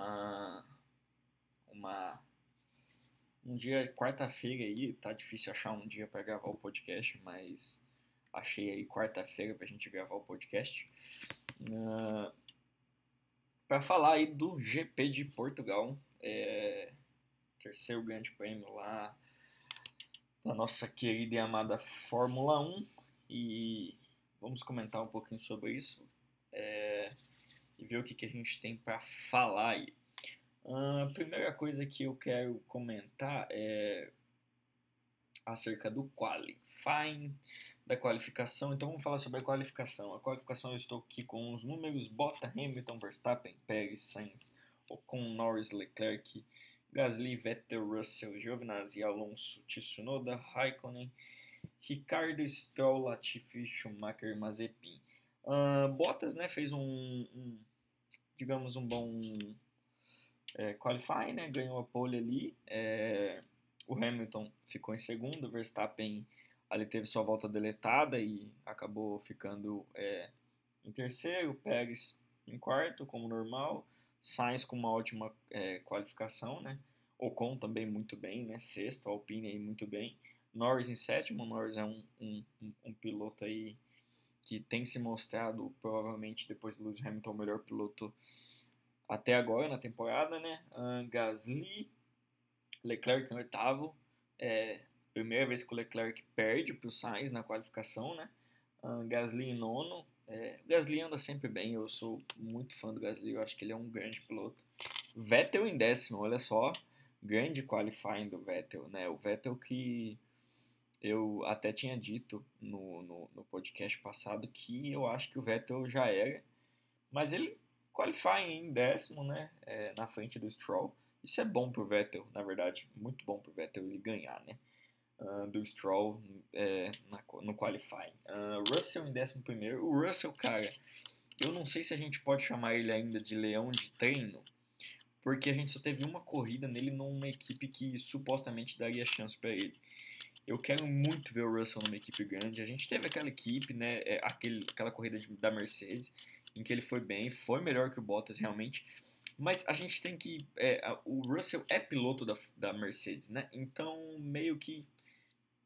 uh, uma um dia quarta-feira aí, tá difícil achar um dia para gravar o podcast, mas achei aí quarta-feira pra gente gravar o podcast. Uh, para falar aí do GP de Portugal, é, terceiro grande prêmio lá da nossa querida e amada Fórmula 1 e vamos comentar um pouquinho sobre isso é, e ver o que, que a gente tem para falar aí. A primeira coisa que eu quero comentar é acerca do qualifying, da qualificação. Então vamos falar sobre a qualificação. A qualificação eu estou aqui com os números Bota, Hamilton, Verstappen, Pérez, Sainz, Ocon, Norris, Leclerc, Gasly, Vettel, Russell, Giovinazzi, Alonso, Tsunoda, Raikkonen, Ricardo, Stroll, Latifi, Schumacher, Mazepin. Uh, Bottas né, fez um, um, digamos, um bom é, qualify, né? Ganhou a pole ali. É, o Hamilton ficou em segundo, o Verstappen ali teve sua volta deletada e acabou ficando é, em terceiro, Pérez em quarto, como normal, Sainz com uma ótima é, qualificação, né? Ocon também muito bem, né? Sexto, Alpine aí muito bem, Norris em sétimo, Norris é um, um, um piloto aí que tem se mostrado provavelmente depois do Lewis Hamilton o melhor piloto até agora na temporada, né? Uh, Gasly, Leclerc em oitavo, é, primeira vez que o Leclerc perde para o Sainz na qualificação, né? Uh, Gasly em nono, é, o Gasly anda sempre bem, eu sou muito fã do Gasly, eu acho que ele é um grande piloto. Vettel em décimo, olha só, grande qualifying do Vettel, né? O Vettel que eu até tinha dito no, no, no podcast passado que eu acho que o Vettel já era, mas ele qualifying em décimo, né, é, na frente do Stroll. Isso é bom pro Vettel, na verdade, muito bom pro Vettel ele ganhar, né, uh, do Stroll é, na, no qualifying. Uh, Russell em décimo primeiro. O Russell, cara, eu não sei se a gente pode chamar ele ainda de leão de treino, porque a gente só teve uma corrida nele numa equipe que supostamente daria chance para ele. Eu quero muito ver o Russell numa equipe grande. A gente teve aquela equipe, né, é, aquele, aquela corrida de, da Mercedes, em que ele foi bem, foi melhor que o Bottas realmente. Mas a gente tem que. É, o Russell é piloto da, da Mercedes, né? Então meio que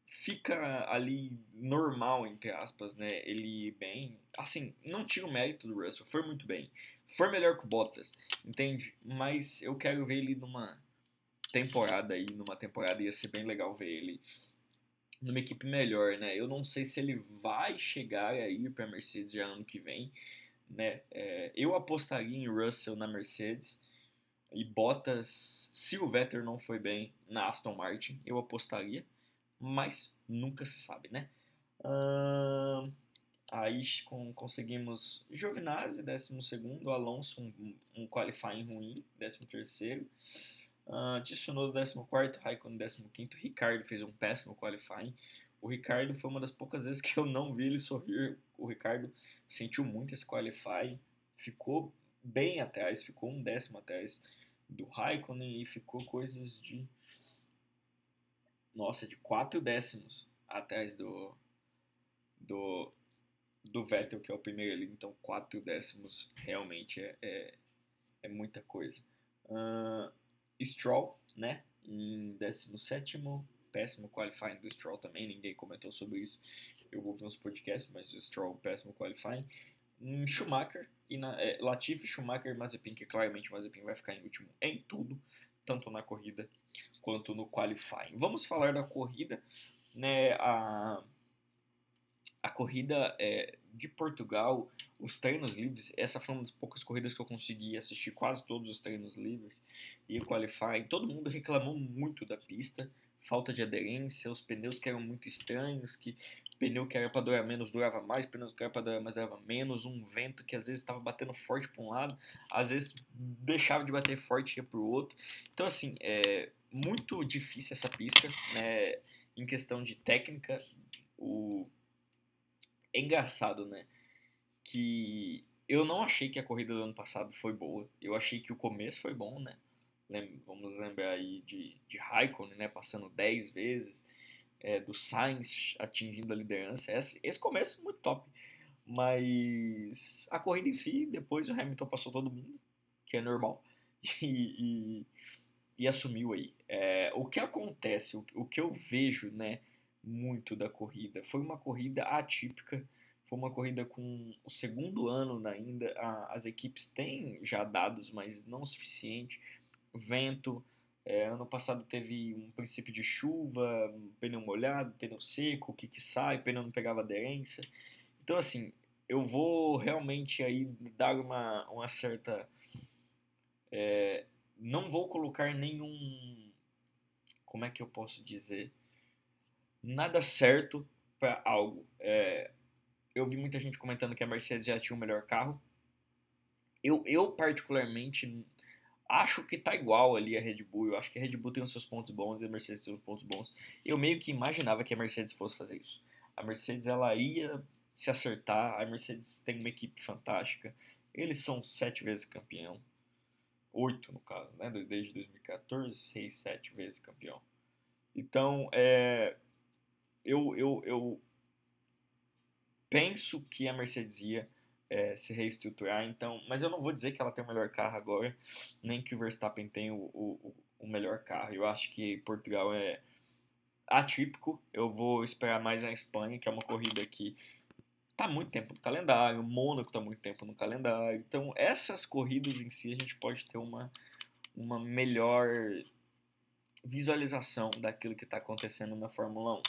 fica ali normal, entre aspas, né? Ele bem. Assim, não tira o mérito do Russell, foi muito bem. Foi melhor que o Bottas, entende? Mas eu quero ver ele numa temporada aí, numa temporada ia ser bem legal ver ele numa equipe melhor, né? Eu não sei se ele vai chegar aí para Mercedes já ano que vem né? É, eu apostaria em Russell na Mercedes e Bottas, se o Vettel não foi bem na Aston Martin, eu apostaria, mas nunca se sabe, né? Aí conseguimos Giovinazzi, 12 Alonso, um, um qualifying ruim, 13 Tsunoda, 14 Raikkonen, 15 Ricardo fez um péssimo qualifying, o Ricardo foi uma das poucas vezes que eu não vi ele sorrir. O Ricardo sentiu muito esse qualify, ficou bem atrás, ficou um décimo atrás do Raikkonen e ficou coisas de. Nossa, de quatro décimos atrás do. do. do Vettel, que é o primeiro ali. Então, quatro décimos realmente é, é, é muita coisa. Uh, Stroll, né? Em 17 péssimo qualifying do Stroll também, ninguém comentou sobre isso. Eu vou ver uns podcasts, mas o Stroll, péssimo qualifying. Um, Schumacher, e na, é, Latifi, Schumacher e Mazepin, que claramente o Mazepin vai ficar em último em tudo, tanto na corrida quanto no qualifying. Vamos falar da corrida, né? A, a corrida é, de Portugal, os treinos livres, essa foi uma das poucas corridas que eu consegui assistir quase todos os treinos livres e o qualifying. Todo mundo reclamou muito da pista falta de aderência, os pneus que eram muito estranhos, que pneu que era para durar menos durava mais, pneus que era para durar mais durava menos, um vento que às vezes estava batendo forte para um lado, às vezes deixava de bater forte e ia para o outro. Então assim, é muito difícil essa pista, né? Em questão de técnica, o é engraçado, né? Que eu não achei que a corrida do ano passado foi boa. Eu achei que o começo foi bom, né? vamos lembrar aí de, de Raikkonen, né, passando 10 vezes, é, do Sainz atingindo a liderança. Esse, esse começo muito top. Mas a corrida em si, depois o Hamilton passou todo mundo, que é normal. e, e, e assumiu aí. É, o que acontece, o, o que eu vejo, né, muito da corrida, foi uma corrida atípica, foi uma corrida com o segundo ano ainda, a, as equipes têm já dados, mas não o suficiente, vento, é, ano passado teve um princípio de chuva, pneu molhado, pneu seco, o que que sai, pneu não pegava aderência. Então, assim, eu vou realmente aí dar uma, uma certa... É, não vou colocar nenhum... Como é que eu posso dizer? Nada certo para algo. É, eu vi muita gente comentando que a Mercedes já tinha o melhor carro. Eu, eu particularmente acho que tá igual ali a Red Bull. Eu acho que a Red Bull tem os seus pontos bons e a Mercedes tem os pontos bons. Eu meio que imaginava que a Mercedes fosse fazer isso. A Mercedes ela ia se acertar. A Mercedes tem uma equipe fantástica. Eles são sete vezes campeão. Oito, no caso, né? Desde 2014, seis, sete vezes campeão. Então, é, eu, eu, eu penso que a Mercedes ia é, se reestruturar, então, mas eu não vou dizer que ela tem o melhor carro agora, nem que o Verstappen tem o, o, o melhor carro. Eu acho que Portugal é atípico. Eu vou esperar mais na Espanha, que é uma corrida que tá muito tempo no calendário, Mônaco tá muito tempo no calendário. Então, essas corridas em si a gente pode ter uma, uma melhor visualização daquilo que está acontecendo na Fórmula 1.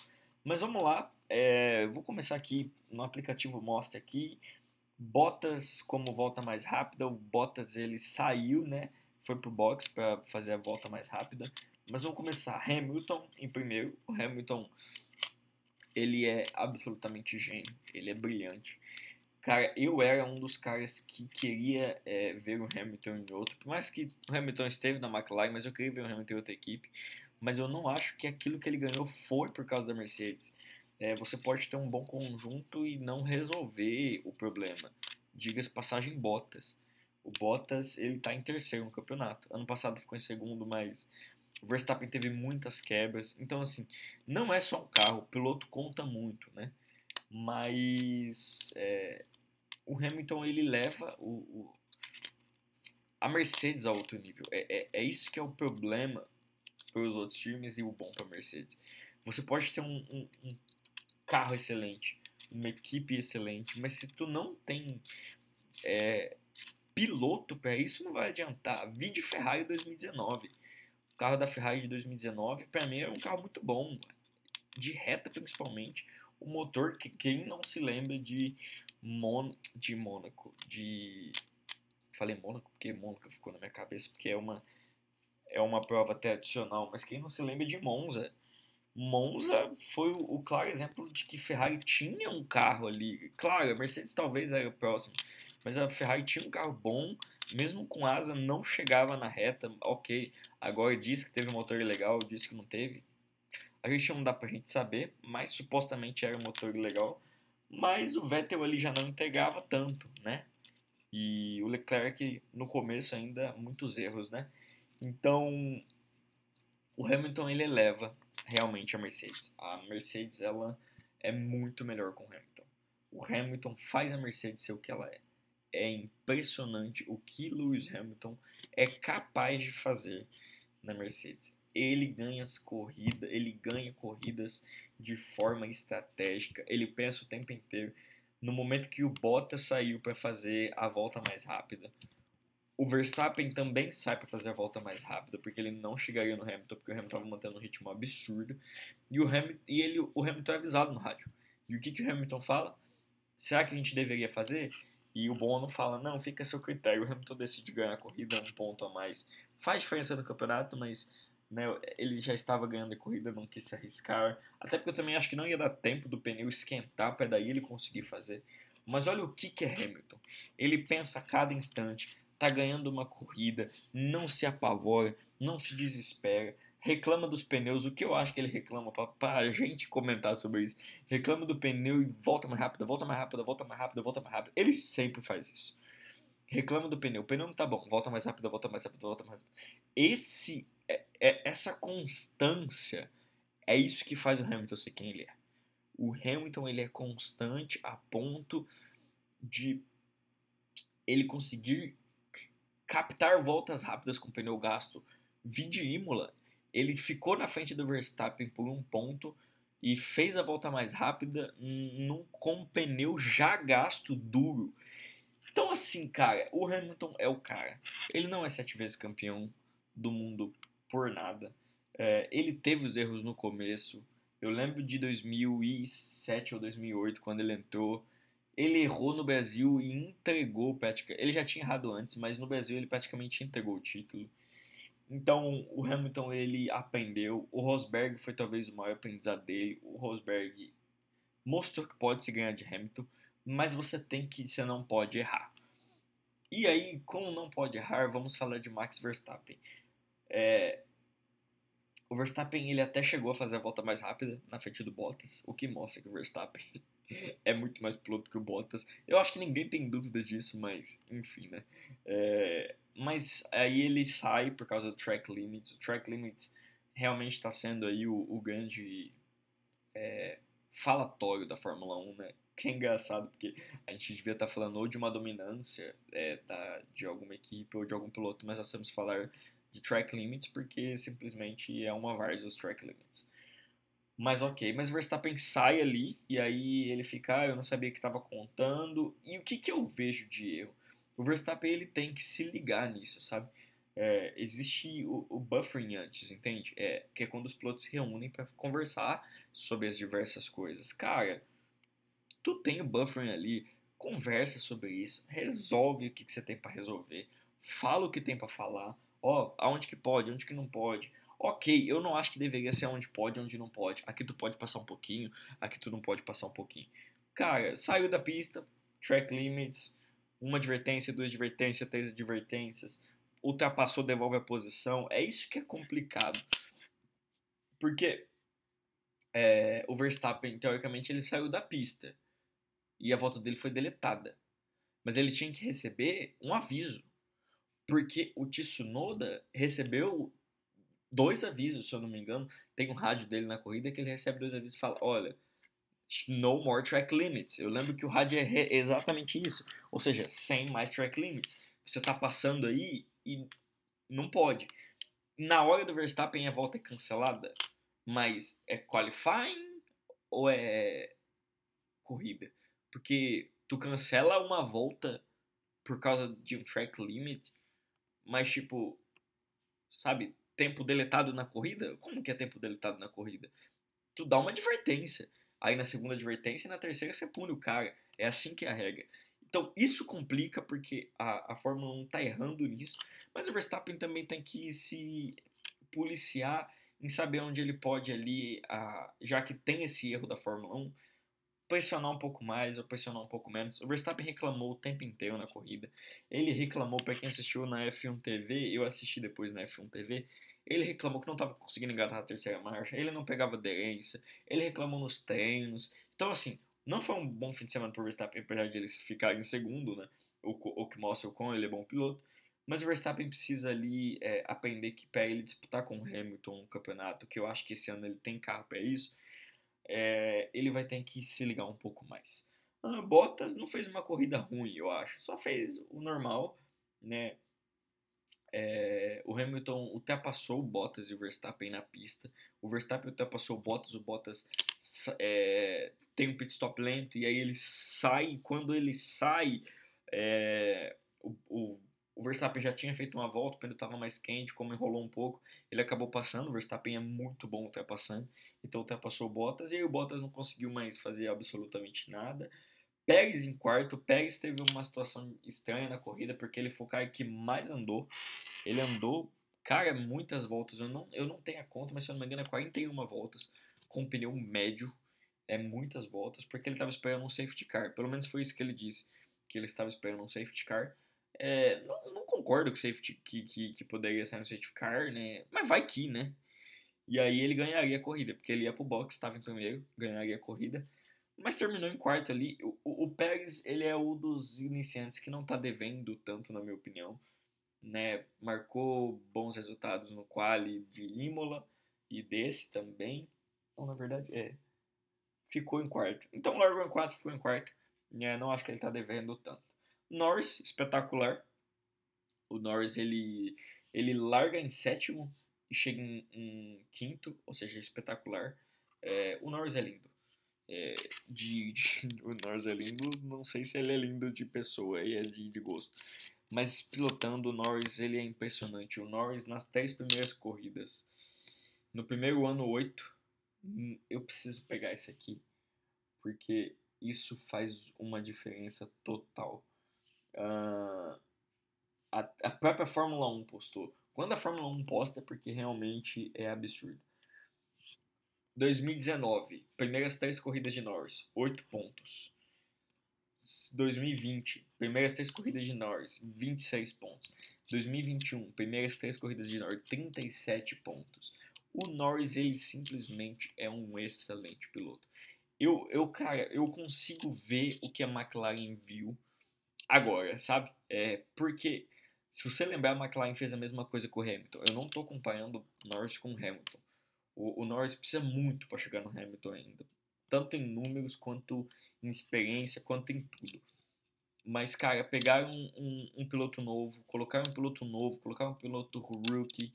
Mas vamos lá, é, vou começar aqui no aplicativo mostra aqui Bottas como volta mais rápida, o Bottas ele saiu, né? Foi pro box para fazer a volta mais rápida. Mas vamos começar. Hamilton em primeiro. O Hamilton ele é absolutamente gênio, ele é brilhante. Cara, eu era um dos caras que queria é, ver o Hamilton em outro. Por mais que o Hamilton esteve na McLaren, mas eu queria ver o Hamilton em outra equipe. Mas eu não acho que aquilo que ele ganhou foi por causa da Mercedes é, você pode ter um bom conjunto e não resolver o problema. Diga-se passagem Bottas. O Bottas ele está em terceiro no campeonato. Ano passado ficou em segundo, mas o Verstappen teve muitas quebras. Então, assim, não é só um carro, o piloto conta muito, né? Mas é, o Hamilton ele leva o, o, a Mercedes a outro nível. É, é, é isso que é o problema para os outros times e o bom para Mercedes. Você pode ter um, um, um carro excelente, uma equipe excelente, mas se tu não tem é, piloto para isso, não vai adiantar. Vide Ferrari 2019. O carro da Ferrari de 2019, para mim, é um carro muito bom, de reta principalmente. O motor, que quem não se lembra de, Mon de Mônaco, de. Falei Mônaco porque Mônaco ficou na minha cabeça, porque é uma, é uma prova até adicional, mas quem não se lembra de Monza Monza foi o, claro exemplo de que Ferrari tinha um carro ali. Claro, a Mercedes talvez era o próximo, mas a Ferrari tinha um carro bom, mesmo com asa, não chegava na reta. Ok, agora disse que teve um motor legal, disse que não teve. A gente não dá pra gente saber, mas supostamente era um motor legal. Mas o Vettel ali já não entregava tanto, né? E o Leclerc no começo ainda muitos erros, né? Então o Hamilton ele eleva realmente a Mercedes. A Mercedes ela é muito melhor com o Hamilton. O Hamilton faz a Mercedes ser o que ela é. É impressionante o que Lewis Hamilton é capaz de fazer na Mercedes. Ele ganha as corridas, ele ganha corridas de forma estratégica. Ele pensa o tempo inteiro. No momento que o Bottas saiu para fazer a volta mais rápida, o Verstappen também sai para fazer a volta mais rápida, porque ele não chegaria no Hamilton, porque o Hamilton estava mantendo um ritmo absurdo. E, o Hamilton, e ele, o Hamilton é avisado no rádio. E o que, que o Hamilton fala? Será que a gente deveria fazer? E o Bono fala, não, fica a seu critério. O Hamilton decide ganhar a corrida, um ponto a mais. Faz diferença no campeonato, mas né, ele já estava ganhando a corrida, não quis se arriscar. Até porque eu também acho que não ia dar tempo do pneu esquentar para daí ele conseguir fazer. Mas olha o que, que é Hamilton. Ele pensa a cada instante tá ganhando uma corrida, não se apavora, não se desespera, reclama dos pneus, o que eu acho que ele reclama para a gente comentar sobre isso. Reclama do pneu e volta mais rápido, volta mais rápido, volta mais rápido, volta mais rápido. Ele sempre faz isso. Reclama do pneu, o pneu não tá bom, volta mais rápido, volta mais rápido, volta mais rápido. Esse, é, é, essa constância é isso que faz o Hamilton ser quem ele é. O Hamilton ele é constante a ponto de ele conseguir captar voltas rápidas com pneu gasto. Vide Imola, ele ficou na frente do Verstappen por um ponto e fez a volta mais rápida num, com pneu já gasto duro. Então, assim, cara, o Hamilton é o cara. Ele não é sete vezes campeão do mundo por nada. É, ele teve os erros no começo. Eu lembro de 2007 ou 2008, quando ele entrou. Ele errou no Brasil e entregou o Ele já tinha errado antes, mas no Brasil ele praticamente entregou o título. Então, o Hamilton ele aprendeu. O Rosberg foi talvez o maior aprendizado dele. O Rosberg mostrou que pode se ganhar de Hamilton, mas você tem que, você não pode errar. E aí, como não pode errar, vamos falar de Max Verstappen. É, o Verstappen ele até chegou a fazer a volta mais rápida na frente do Bottas, o que mostra que o Verstappen é muito mais piloto que o Bottas. Eu acho que ninguém tem dúvidas disso, mas enfim, né? É, mas aí ele sai por causa do track limits. O track limits realmente está sendo aí o, o grande é, falatório da Fórmula 1, né? Que é engraçado, porque a gente devia estar tá falando ou de uma dominância é, da, de alguma equipe ou de algum piloto, mas nós temos que falar de track limits porque simplesmente é uma várzea os track limits. Mas ok, mas Verstappen sai ali e aí ele fica, ah, eu não sabia que estava contando. E o que, que eu vejo de erro? O Verstappen ele tem que se ligar nisso, sabe? É, existe o, o, buffering antes, entende? É, que é quando os pilotos se reúnem para conversar sobre as diversas coisas. Cara, tu tem o buffering ali, conversa sobre isso, resolve o que, que você tem para resolver, fala o que tem para falar, ó, aonde que pode, onde que não pode. Ok, eu não acho que deveria ser onde pode, onde não pode. Aqui tu pode passar um pouquinho, aqui tu não pode passar um pouquinho. Cara, saiu da pista, track limits, uma advertência, duas advertências, três advertências, ultrapassou, devolve a posição. É isso que é complicado. Porque é, o Verstappen, teoricamente, ele saiu da pista e a volta dele foi deletada. Mas ele tinha que receber um aviso. Porque o Tsunoda recebeu dois avisos, se eu não me engano. Tem um rádio dele na corrida que ele recebe dois avisos e fala: Olha, no more track limits. Eu lembro que o rádio é exatamente isso. Ou seja, sem mais track limits. Você está passando aí e não pode. Na hora do Verstappen a volta é cancelada, mas é qualifying ou é corrida? Porque tu cancela uma volta por causa de um track limit, mas tipo, sabe, tempo deletado na corrida? Como que é tempo deletado na corrida? Tu dá uma advertência. Aí na segunda advertência e na terceira você pune o cara. É assim que é a regra. Então isso complica porque a, a Fórmula 1 está errando nisso, mas o Verstappen também tem que se policiar em saber onde ele pode ali, a, já que tem esse erro da Fórmula 1, pressionar um pouco mais ou pressionar um pouco menos. O Verstappen reclamou o tempo inteiro na corrida. Ele reclamou, para quem assistiu na F1 TV, eu assisti depois na F1 TV, ele reclamou que não estava conseguindo engatar a terceira marcha, ele não pegava aderência, ele reclamou nos treinos. Então, assim, não foi um bom fim de semana para o Verstappen, apesar de ele ficar em segundo, né? O, o que mostra o quão ele é bom piloto. Mas o Verstappen precisa ali é, aprender que para ele disputar com o Hamilton um campeonato, que eu acho que esse ano ele tem carro para isso, é, ele vai ter que se ligar um pouco mais. Ah, Bottas não fez uma corrida ruim, eu acho, só fez o normal, né? É, o Hamilton ultrapassou o Bottas e o Verstappen na pista. O Verstappen ultrapassou o Bottas, o Bottas é, tem um pit stop lento e aí ele sai. Quando ele sai, é, o, o, o, Verstappen já tinha feito uma volta, o pneu estava mais quente, como enrolou um pouco, ele acabou passando. O Verstappen é muito bom ultrapassando, então ultrapassou o Bottas e aí o Bottas não conseguiu mais fazer absolutamente nada. Pérez em quarto. Pérez teve uma situação estranha na corrida porque ele foi o cara que mais andou. Ele andou, cara, muitas voltas. Eu não, eu não tenho a conta, mas se eu não me engano é 41 voltas com um pneu médio. É muitas voltas porque ele estava esperando um safety car. Pelo menos foi isso que ele disse, que ele estava esperando um safety car. É, não, não, concordo que, safety, que, que, que poderia ser um safety car, né? Mas vai que, né? E aí ele ganharia a corrida, porque ele ia pro box, estava em primeiro, ganharia a corrida. Mas terminou em quarto ali. O, o, o Pérez, ele é um dos iniciantes que não está devendo tanto, na minha opinião. Né? Marcou bons resultados no quali de Imola e desse também. Então, na verdade, é. Ficou em quarto. Então, largou em quarto, ficou em quarto. É, não acho que ele está devendo tanto. Norris, espetacular. O Norris ele, ele larga em sétimo e chega em, em quinto, ou seja, espetacular. É, o Norris é lindo. É, de, de, o Norris é lindo, não sei se ele é lindo de pessoa, e é de, de gosto. Mas pilotando o Norris, ele é impressionante. O Norris nas 10 primeiras corridas. No primeiro ano, 8. Hum, eu preciso pegar isso aqui. Porque isso faz uma diferença total. Uh, a, a própria Fórmula 1 postou. Quando a Fórmula 1 posta é porque realmente é absurdo. 2019, primeiras três corridas de Norris, 8 pontos. 2020, primeiras três corridas de Norris, 26 pontos. 2021, primeiras três corridas de Norris, 37 pontos. O Norris, ele simplesmente é um excelente piloto. Eu, eu, cara, eu consigo ver o que a McLaren viu agora, sabe? É, porque, se você lembrar, a McLaren fez a mesma coisa com o Hamilton. Eu não estou comparando Norris com o Hamilton. O, o Norris precisa muito para chegar no Hamilton ainda. Tanto em números, quanto em experiência, quanto em tudo. Mas, cara, pegar um, um, um piloto novo, colocar um piloto novo, colocar um piloto rookie,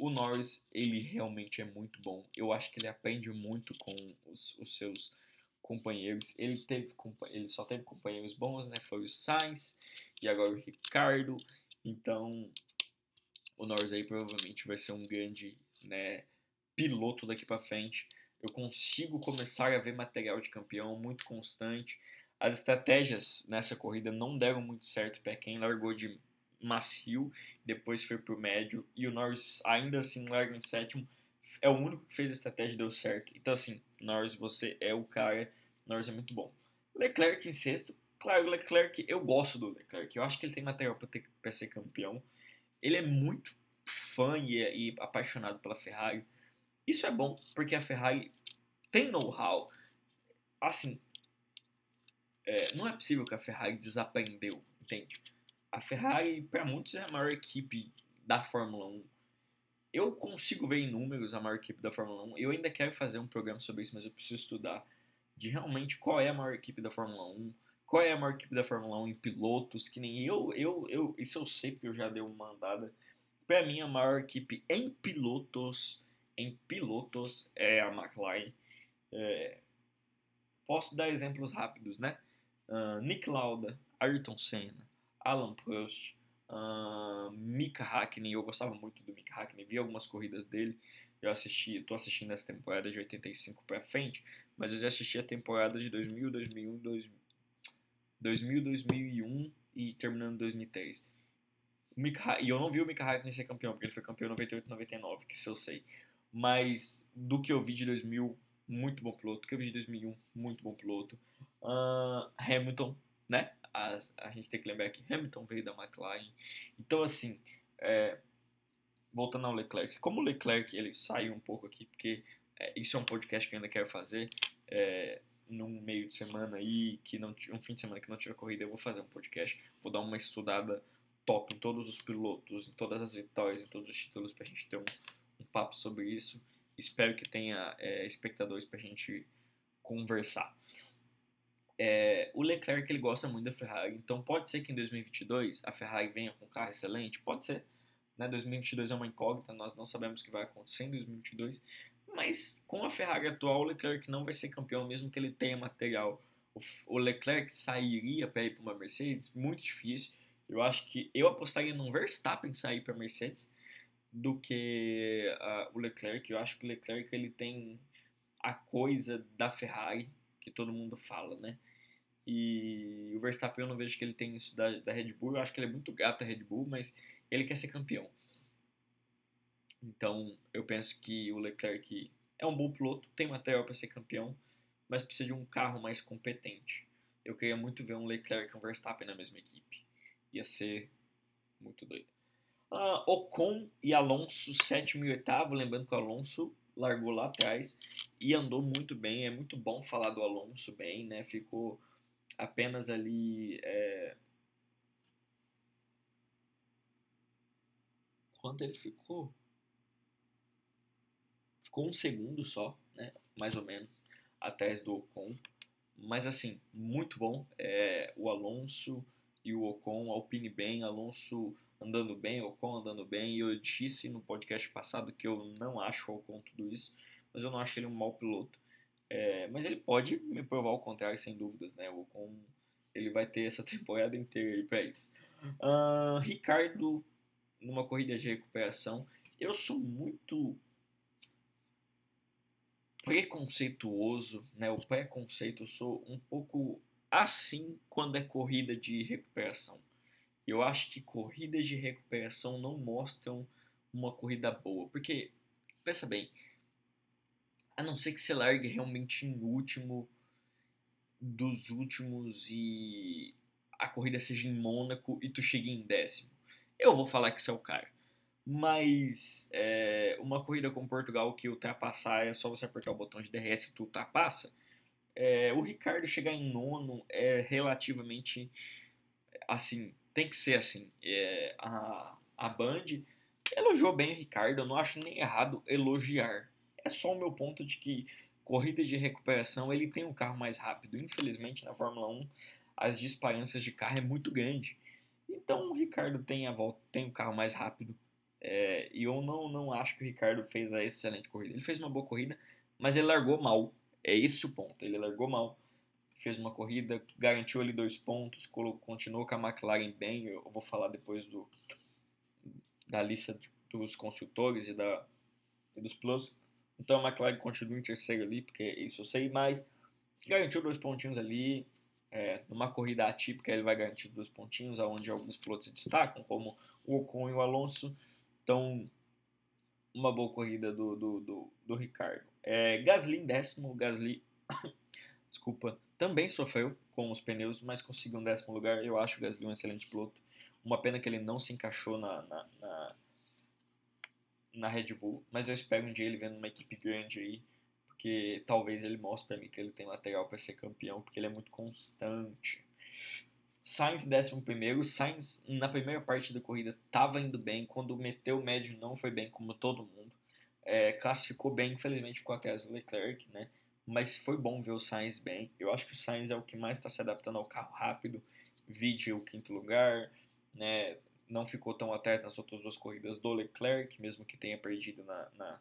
o Norris, ele realmente é muito bom. Eu acho que ele aprende muito com os, os seus companheiros. Ele, teve, ele só teve companheiros bons, né? Foi o Sainz e agora o Ricardo. Então, o Norris aí provavelmente vai ser um grande né, piloto daqui para frente. Eu consigo começar a ver material de campeão muito constante. As estratégias nessa corrida não deram muito certo para quem largou de macio, depois foi pro médio e o Norris ainda assim larga em sétimo. É o único que fez a estratégia e deu certo. Então assim, Norris, você é o cara. Norris é muito bom. Leclerc em sexto. Claro, Leclerc, eu gosto do Leclerc. Eu acho que ele tem material para ser campeão. Ele é muito fã e, e apaixonado pela Ferrari. Isso é bom, porque a Ferrari tem know-how. Assim, é, não é possível que a Ferrari desaprendeu, entende? A Ferrari, para muitos, é a maior equipe da Fórmula 1. Eu consigo ver em números a maior equipe da Fórmula 1. Eu ainda quero fazer um programa sobre isso, mas eu preciso estudar de realmente qual é a maior equipe da Fórmula 1, qual é a maior equipe da Fórmula 1 em pilotos, que nem eu, eu, eu isso eu sei porque eu já dei uma andada. Para mim, a maior equipe em pilotos, em pilotos é a McLaren. É, posso dar exemplos rápidos, né? Uh, Nick Lauda, Ayrton Senna, Alan Prost, uh, Mika Hakkinen, eu gostava muito do Mika Hakkinen, vi algumas corridas dele, eu assisti, estou assistindo essa temporada de 85 para frente, mas eu já assisti a temporada de 2000, 2001, 2000, 2001 e terminando em 2003. Mika, e eu não vi o Mika Hakkinen ser campeão, porque ele foi campeão em 98 99, que isso eu sei. Mas do que eu vi de 2000, muito bom piloto. Do que eu vi de 2001, muito bom piloto. Uh, Hamilton, né? A, a gente tem que lembrar que Hamilton veio da McLaren. Então, assim, é, voltando ao Leclerc, como o Leclerc ele saiu um pouco aqui, porque é, isso é um podcast que eu ainda quero fazer, é, num meio de semana aí, que não um fim de semana que não tiver corrida, eu vou fazer um podcast, vou dar uma estudada top em todos os pilotos, em todas as vitórias, em todos os títulos, pra gente ter um, um papo sobre isso. Espero que tenha é, espectadores pra gente conversar. É, o Leclerc ele gosta muito da Ferrari, então pode ser que em 2022 a Ferrari venha com um carro excelente, pode ser. Né? 2022 é uma incógnita, nós não sabemos o que vai acontecer em 2022, mas com a Ferrari atual, o Leclerc não vai ser campeão, mesmo que ele tenha material. O, Leclerc sairia para ir para uma Mercedes, muito difícil. Eu acho que eu apostaria no Verstappen sair para Mercedes do que uh, o Leclerc. Eu acho que o Leclerc ele tem a coisa da Ferrari que todo mundo fala, né? E o Verstappen eu não vejo que ele tem isso da, da Red Bull. Eu acho que ele é muito gato a Red Bull, mas ele quer ser campeão. Então eu penso que o Leclerc é um bom piloto, tem material para ser campeão, mas precisa de um carro mais competente. Eu queria muito ver um Leclerc e um Verstappen na mesma equipe. Ia ser muito doido. Uh, Ocon e Alonso, sétimo e oitavo. Lembrando que o Alonso largou lá atrás e andou muito bem. É muito bom falar do Alonso bem, né? Ficou apenas ali. É... Quanto ele ficou? Ficou um segundo só, né? Mais ou menos, atrás do Ocon. Mas assim, muito bom. É, o Alonso e o Ocon, Alpine bem, Alonso andando bem, Ocon andando bem. E eu disse no podcast passado que eu não acho o Ocon tudo isso, mas eu não acho ele um mau piloto. É, mas ele pode me provar o contrário, sem dúvidas, né? O Ocon ele vai ter essa temporada inteira aí para isso. Uh, Ricardo, numa corrida de recuperação, eu sou muito preconceituoso, né? O preconceito, eu sou um pouco assim quando é corrida de recuperação. Eu acho que corridas de recuperação não mostram uma corrida boa, porque pensa bem, a não ser que você largue realmente em último dos últimos e a corrida seja em Mônaco e tu chegue em décimo. Eu vou falar que você é o cara. Mas é, uma corrida com Portugal que ultrapassar é só você apertar o botão de DRS e tu ultrapassa. É, o Ricardo chegar em nono é relativamente assim, tem que ser assim. É, a, a Band elogiou bem o Ricardo, eu não acho nem errado elogiar. É só o meu ponto de que corrida de recuperação ele tem um carro mais rápido. Infelizmente na Fórmula 1 as disparâncias de carro é muito grande. Então o Ricardo tem a volta, tem o carro mais rápido. É, e eu não, não acho que o Ricardo fez a excelente corrida. Ele fez uma boa corrida, mas ele largou mal. É esse o ponto. Ele largou mal. Fez uma corrida, garantiu ali dois pontos, continuou com a McLaren bem. Eu vou falar depois do, da lista dos consultores e, da, e dos plus. Então a McLaren continua em terceiro ali, porque isso eu sei, mas garantiu dois pontinhos ali. É, numa corrida atípica ele vai garantir dois pontinhos, aonde alguns pilotos se destacam, como o Ocon e o Alonso. Então, uma boa corrida do, do, do, do Ricardo. É, Gasly em décimo, Gasly, desculpa, também sofreu com os pneus, mas conseguiu um décimo lugar. Eu acho o Gasly um excelente piloto. Uma pena que ele não se encaixou na, na, na, na Red Bull, mas eu espero um dia ele vendo uma equipe grande aí, porque talvez ele mostre para mim que ele tem material para ser campeão, porque ele é muito constante. Sainz décimo primeiro, Sainz na primeira parte da corrida estava indo bem, quando meteu o médio não foi bem como todo mundo, é, classificou bem, infelizmente ficou atrás do Leclerc, né? Mas foi bom ver o Sainz bem. Eu acho que o Sainz é o que mais está se adaptando ao carro rápido. Vide o quinto lugar, né? Não ficou tão atrás nas outras duas corridas do Leclerc, mesmo que tenha perdido na, na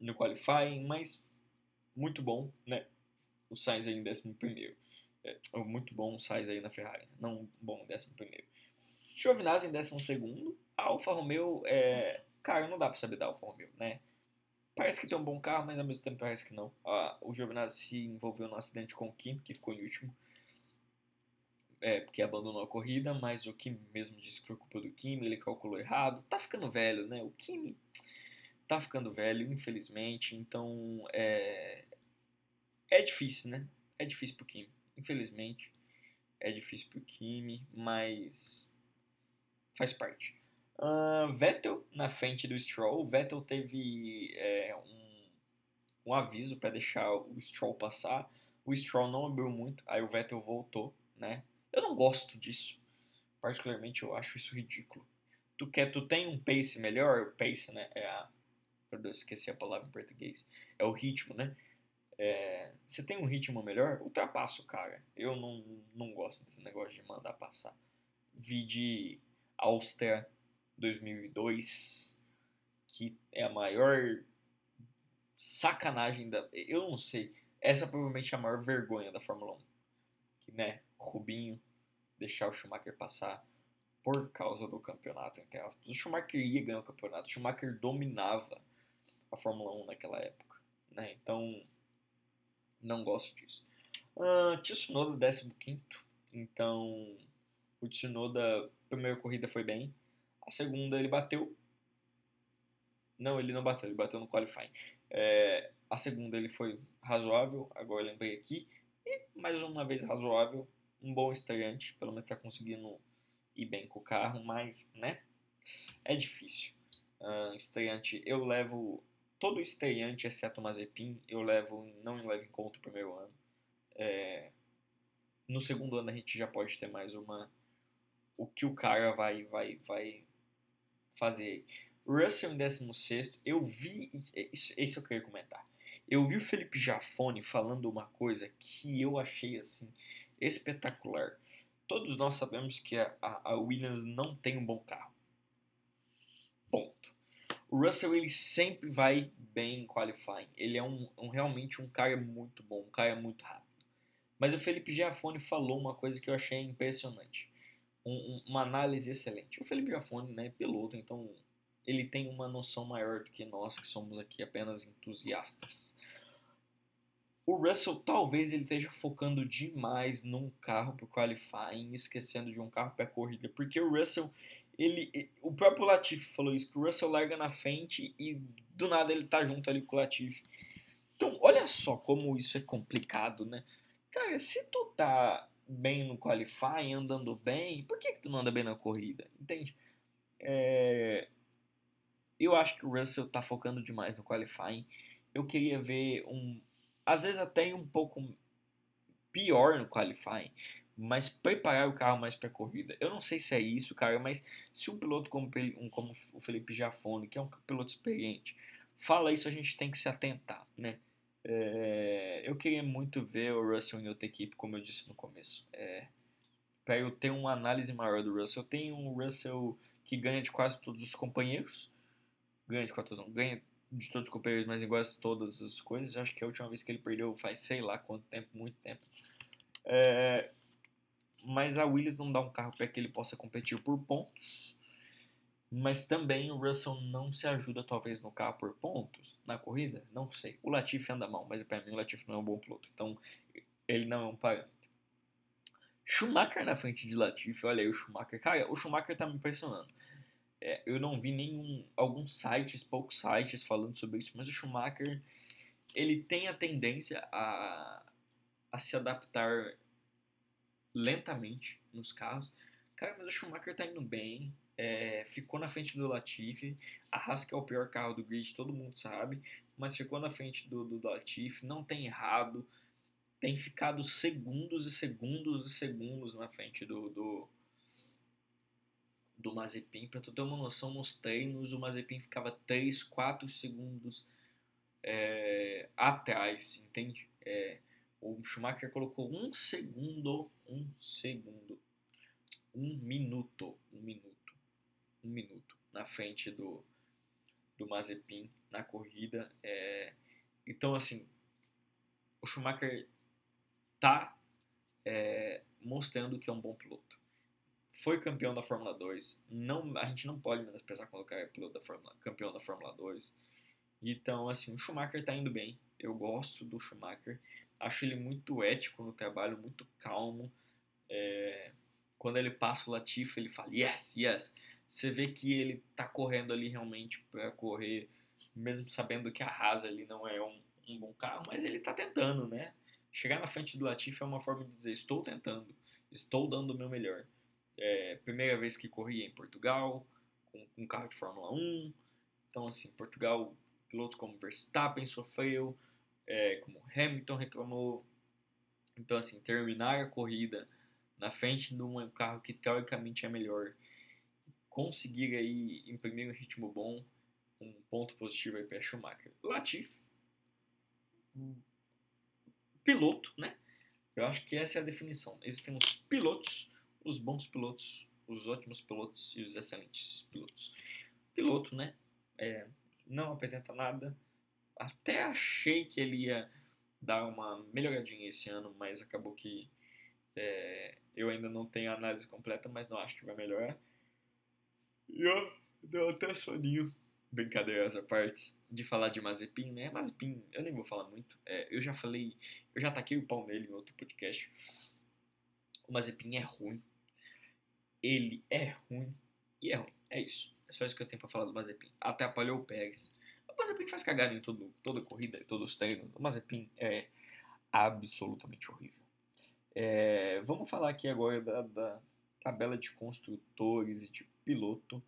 no qualifying, mas muito bom, né? O Sainz aí em décimo primeiro. É, é, muito bom o Sainz aí na Ferrari, né? não bom décimo primeiro. Giovinazzi em décimo segundo. A Alfa Romeo, é... cara, não dá pra saber da Alfa Romeo, né? Parece que tem um bom carro, mas ao mesmo tempo parece que não. Ah, o Giovinazzi se envolveu no acidente com o Kim, que ficou em último. É, porque abandonou a corrida, mas o Kim mesmo disse que foi culpa do Kim, ele calculou errado. Tá ficando velho, né? O Kim tá ficando velho, infelizmente, então é, é difícil, né? É difícil pro Kim, infelizmente. É difícil pro Kimi, mas faz parte. Uh, Vettel na frente do Stroll. Vettel teve é, um, um aviso para deixar o Stroll passar. O Stroll não abriu muito, aí o Vettel voltou, né? Eu não gosto disso. Particularmente eu acho isso ridículo. Tu quer, tu tem um pace melhor, pace, né? É a esqueci a palavra em português. É o ritmo, né? É, tem um ritmo melhor, ultrapassa o cara. Eu não, não gosto desse negócio de mandar passar. Vi de Áustria 2002, que é a maior sacanagem da. Eu não sei. Essa provavelmente é a maior vergonha da Fórmula 1. Que, né, Rubinho deixar o Schumacher passar por causa do campeonato, entre aspas. O Schumacher ia ganhar o campeonato, o Schumacher dominava a Fórmula 1 naquela época. Né? Então, não gosto disso. Uh, Tsunoda, 15. Então, o Tsunoda, primeira corrida foi bem. A segunda ele bateu. Não, ele não bateu, ele bateu no qualifying. É, a segunda ele foi razoável, agora lembrei aqui. E mais uma vez razoável. Um bom estreante, pelo menos está conseguindo ir bem com o carro, mas, né? É difícil. Uh, estreante, eu levo todo estreante, exceto o Mazepin, eu levo, não levo em conta o primeiro ano. É, no segundo ano a gente já pode ter mais uma o que o cara vai vai vai fazer. Russell em 16, eu vi isso, esse eu queria comentar. Eu vi o Felipe Jafone falando uma coisa que eu achei assim espetacular. todos nós sabemos que a, a Williams não tem um bom carro. O Russell ele sempre vai bem em qualifying. Ele é um, um, realmente um cara muito bom, um cara muito rápido. Mas o Felipe Giafone falou uma coisa que eu achei impressionante. Um, uma análise excelente. O Felipe Giafone né, é piloto, então ele tem uma noção maior do que nós que somos aqui apenas entusiastas. O Russell talvez ele esteja focando demais num carro para qualifying, esquecendo de um carro para corrida, porque o Russell ele, o próprio Latifi falou isso, que o Russell larga na frente e do nada ele tá junto ali com o Latifi. Então, olha só como isso é complicado, né? Cara, se tu tá bem no qualifying, andando bem, por que, que tu não anda bem na corrida? Entende? É... Eu acho que o Russell tá focando demais no qualifying. Eu queria ver um. Às vezes até um pouco pior no qualifying mas preparar o carro mais para corrida. Eu não sei se é isso, cara, mas se um piloto como, como o Felipe Jafone, que é um piloto experiente, fala isso, a gente tem que se atentar, né? É, eu queria muito ver o Russell em outra equipe, como eu disse no começo. É, para eu ter uma análise maior do Russell. Eu tenho um Russell que ganha de quase todos os companheiros. Ganha de quase todos, ganha de todos os companheiros, mas igual a todas as coisas. Acho que a última vez que ele perdeu faz sei lá quanto tempo, muito tempo. É, mas a Williams não dá um carro para que ele possa competir por pontos. Mas também o Russell não se ajuda, talvez, no carro por pontos, na corrida, não sei. O Latifi anda mal, mas para mim o Latifi não é um bom piloto, então ele não é um parâmetro. Schumacher na frente de Latifi, olha aí o Schumacher. Cara, o Schumacher tá me impressionando. É, eu não vi nenhum, alguns sites, poucos sites falando sobre isso, mas o Schumacher, ele tem a tendência a, a se adaptar lentamente nos carros. Cara, mas o Schumacher tá indo bem, é, ficou na frente do Latifi. A Haas é o pior carro do grid, todo mundo sabe, mas ficou na frente do, do, do Latifi, não tem errado, tem ficado segundos e segundos e segundos na frente do, do, do Mazepin. Pra tu ter uma noção, nos treinos o Mazepin ficava 3, 4 segundos é, atrás, entende? É, o Schumacher colocou um segundo, um segundo, um minuto, um minuto, um minuto na frente do, do Mazepin na corrida. É, então, assim, o Schumacher tá é, mostrando que é um bom piloto. Foi campeão da Fórmula 2. Não, a gente não pode menosprezar cara é piloto da Fórmula, campeão da Fórmula 2. Então, assim, o Schumacher tá indo bem. Eu gosto do Schumacher. Acho ele muito ético no trabalho, muito calmo. É, quando ele passa o Latifi, ele fala yes, yes. Você vê que ele tá correndo ali realmente para correr, mesmo sabendo que a Haas ali não é um, um, bom carro, mas ele tá tentando, né? Chegar na frente do Latifi é uma forma de dizer estou tentando, estou dando o meu melhor. É, primeira vez que corri em Portugal, com um carro de Fórmula 1. Então, assim, Portugal, pilotos como Verstappen sofreu, é, como Hamilton reclamou. Então, assim, terminar a corrida na frente de um carro que teoricamente é melhor, conseguir aí imprimir um ritmo bom, um ponto positivo aí para Schumacher. Latifi, piloto, né? Eu acho que essa é a definição. Existem os pilotos, os bons pilotos, os ótimos pilotos e os excelentes pilotos. Piloto, né? É, não apresenta nada, até achei que ele ia dar uma melhoradinha esse ano, mas acabou que é, eu ainda não tenho a análise completa, mas não acho que vai melhorar. E ó, deu até soninho. Brincadeiras à parte, de falar de Mazepin, né? Mazepin, eu nem vou falar muito. É, eu já falei, eu já taquei o pau nele em outro podcast. O Mazepin é ruim. Ele é ruim. E é ruim. É isso. É só isso que eu tenho pra falar do Mazepin. Até apalhou o Pérez. Mazepin faz cagada em todo, toda corrida, em todos os treinos. O Mazepin é absolutamente horrível. É, vamos falar aqui agora da, da, tabela de construtores e de piloto.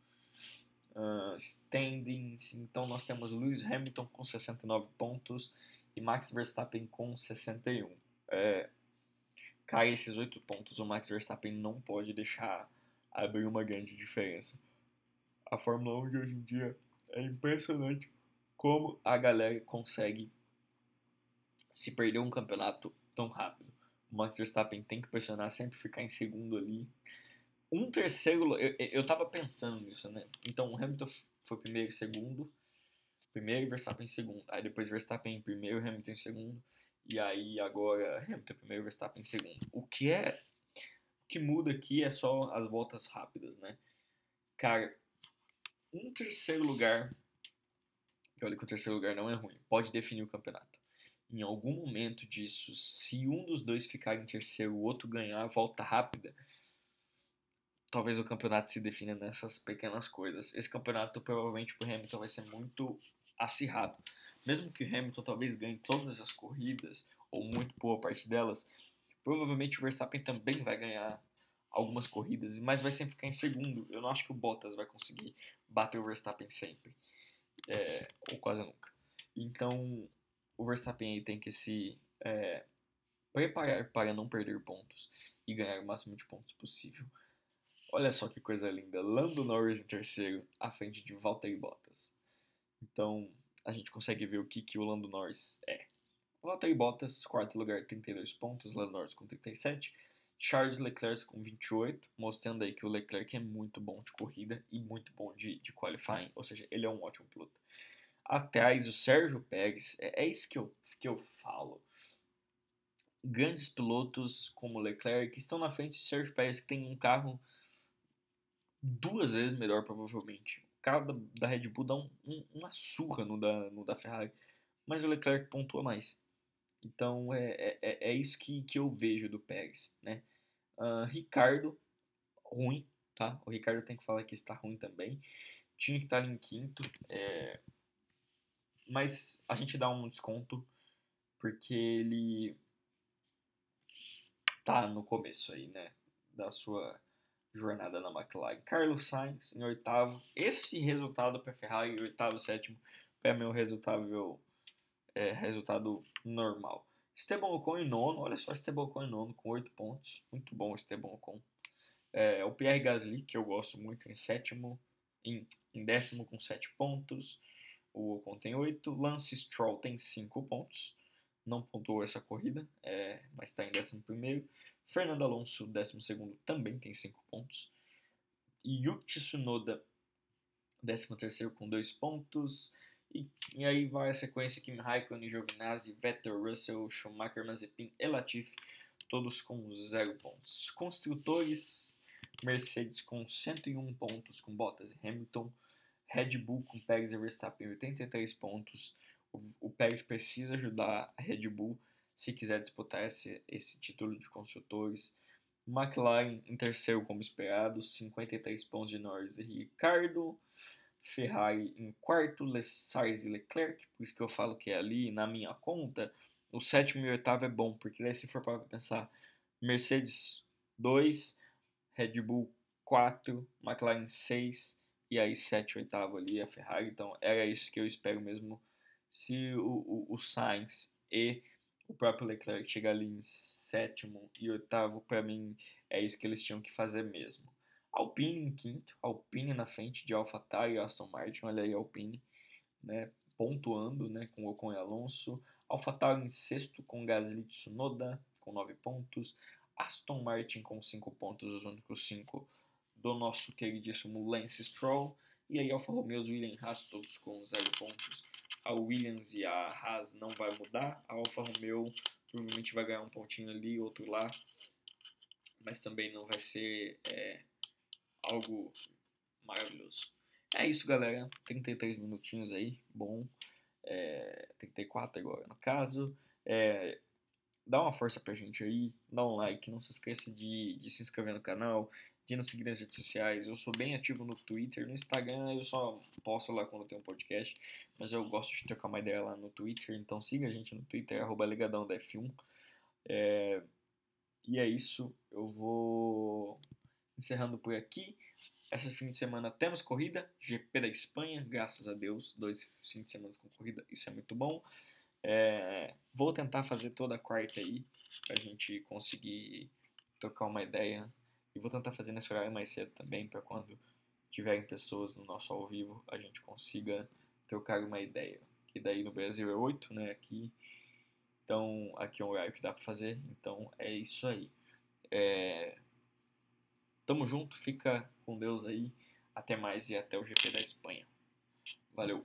Uh, standings. Então nós temos Lewis Hamilton com 69 pontos e Max Verstappen com 61. É, cai esses 8 pontos, o Max Verstappen não pode deixar abrir uma grande diferença. A Fórmula 1 de hoje em dia é impressionante como a galera consegue se perder um campeonato tão rápido. o Max Verstappen tem que pressionar, sempre ficar em segundo ali. Um terceiro, eu, eu tava pensando nisso, né? Então o Hamilton foi primeiro e segundo, primeiro Verstappen em segundo. Aí depois Verstappen em primeiro, Hamilton em segundo. E aí agora Hamilton primeiro, Verstappen em segundo. O que é o que muda aqui é só as voltas rápidas, né? Cara, um terceiro lugar, olha que o terceiro lugar não é ruim, pode definir o campeonato. Em algum momento disso, se um dos dois ficar em terceiro, o outro ganhar volta rápida, talvez o campeonato se defina nessas pequenas coisas. Esse campeonato provavelmente para Hamilton vai ser muito acirrado. Mesmo que o Hamilton talvez ganhe todas as corridas, ou muito boa parte delas, provavelmente o Verstappen também vai ganhar algumas corridas, mas vai sempre ficar em segundo. Eu não acho que o Bottas vai conseguir bater o Verstappen sempre, é, ou quase nunca. Então, o Verstappen aí tem que se é, preparar para não perder pontos e ganhar o máximo de pontos possível. Olha só que coisa linda, Lando Norris em terceiro, à frente de Valtteri Bottas. Então, a gente consegue ver o que, que o Lando Norris é. Valtteri Bottas, quarto lugar, 32 pontos, Lando Norris com 37, Charles Leclerc com 28, mostrando aí que o Leclerc é muito bom de corrida e muito bom de, de qualifying, ou seja, ele é um ótimo piloto. Atrás, o Sérgio Pérez, é, é isso que eu, que eu falo. Grandes pilotos como Leclerc estão na frente de Sérgio Pérez, que tem um carro duas vezes melhor, provavelmente. O carro da, da Red Bull dá um, um, uma surra no da, no da Ferrari, mas o Leclerc pontua mais. Então é, é, é, é isso que, que eu vejo do Pérez, né? Uh, Ricardo, ruim, tá? O Ricardo tem que falar que está ruim também. Tinha que estar em quinto, é... mas a gente dá um desconto porque ele tá no começo aí, né? Da sua jornada na McLaren. Carlos Sainz em oitavo. Esse resultado para Ferrari, oitavo, sétimo, é meu resultado, é, resultado normal. Esteban Ocon em nono, olha só, Esteban Ocon em nono com 8 pontos. Muito bom Esteban Ocon. É, o Pierre Gasly, que eu gosto muito, em sétimo, em, em décimo com 7 pontos. O Ocon tem 8. Lance Stroll tem 5 pontos. Não pontuou essa corrida, é, mas está em décimo primeiro. Fernando Alonso, décimo segundo, também tem 5 pontos. Yuki Tsunoda, décimo terceiro com 2 pontos. E, e, aí vai a sequência Kimi Raikkonen, Giovinazzi, Vettel, Russell, Schumacher, Mazepin e Latifi, todos com 0 pontos. Construtores, Mercedes com 101 pontos com Bottas e Hamilton, Red Bull com Pérez e Verstappen 83 pontos. O, o Pérez precisa ajudar a Red Bull se quiser disputar esse, esse título de construtores. McLaren em terceiro como esperado, 53 pontos de Norris e Ricardo. Ferrari em quarto, Sainz e Leclerc, por isso que eu falo que é ali na minha conta, o sétimo e oitavo é bom, porque daí se for para pensar, Mercedes 2, Red Bull 4, McLaren 6, e aí 7 oitavo ali a Ferrari, então era isso que eu espero mesmo, se o, o, o Sainz e o próprio Leclerc chegar ali em sétimo e oitavo, para mim é isso que eles tinham que fazer mesmo. Alpine em quinto, Alpine na frente de AlphaTauri e Aston Martin, olha aí Alpine, né, pontuando, né, com Ocon e Alonso. AlphaTauri em sexto com Gasly Tsunoda, com nove pontos. Aston Martin com cinco pontos, os únicos cinco do nosso queridíssimo Lance Stroll. E aí Alfa Romeo e Williams Haas todos com zero pontos. A Williams e a Haas não vai mudar. A Alfa Romeo provavelmente vai ganhar um pontinho ali, outro lá. Mas também não vai ser é, algo maravilhoso. É isso, galera. 33 minutinhos aí, bom. É, 34 agora, no caso. É, dá uma força pra gente aí, dá um like, não se esqueça de, de se inscrever no canal, de nos seguir nas redes sociais. Eu sou bem ativo no Twitter, no Instagram eu só posto lá quando tem um podcast, mas eu gosto de trocar uma ideia lá no Twitter, então siga a gente no Twitter, arroba legadão da F1. É, e é isso, eu vou encerrando por aqui. Essa fim de semana temos corrida, GP da Espanha, graças a Deus, dois fins de semana com corrida, isso é muito bom. É, vou tentar fazer toda a quarta aí, pra gente conseguir trocar uma ideia. E vou tentar fazer nesse horário mais cedo também, para quando tiverem pessoas no nosso ao vivo, a gente consiga trocar uma ideia. Que daí no Brasil é 8, né? Aqui Então, aqui é um horário que dá para fazer. Então, é isso aí. É... Tamo junto, fica com Deus aí. Até mais e até o GP da Espanha. Valeu!